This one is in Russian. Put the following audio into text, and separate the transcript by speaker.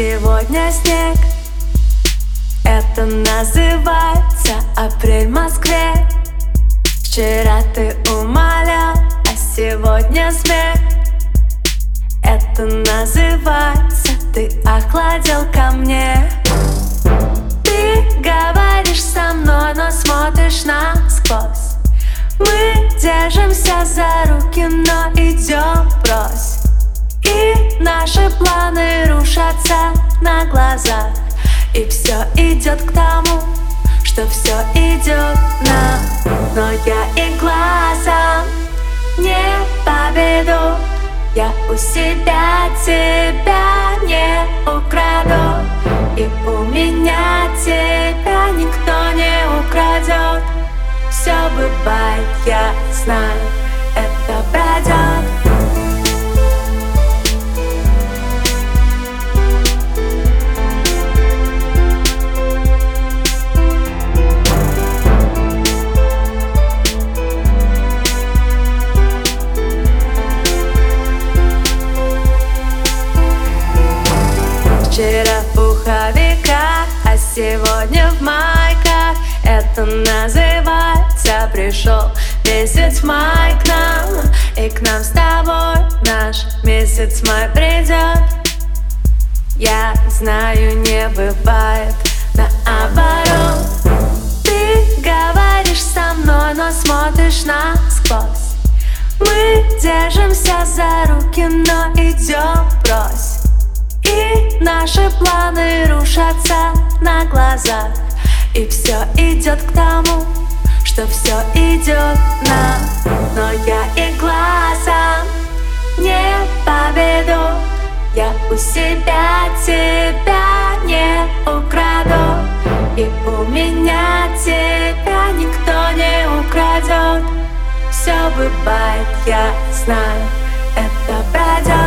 Speaker 1: сегодня снег. Это называется апрель в Москве. Вчера ты умолял, а сегодня смех. Это называется ты охладил ко мне. Ты говоришь со мной, но смотришь насквозь. Мы держимся за руки, но наши планы рушатся на глазах. И все идет к тому, что все идет на Но я и глазом не поведу Я у себя тебя не украду. И у меня тебя никто не украдет Все бывает, я знаю, Вчера в пуховиках, а сегодня в майках. Это называется пришел месяц май к нам И к нам с тобой наш месяц май придет. Я знаю, не бывает наоборот. Ты говоришь со мной, но смотришь насквозь. Мы держимся за руки, но идем брось и наши планы рушатся на глазах. И все идет к тому, что все идет на Но я и глазом не поведу Я у себя тебя не украду. И у меня тебя никто не украдет Все бывает, я знаю, это пройдет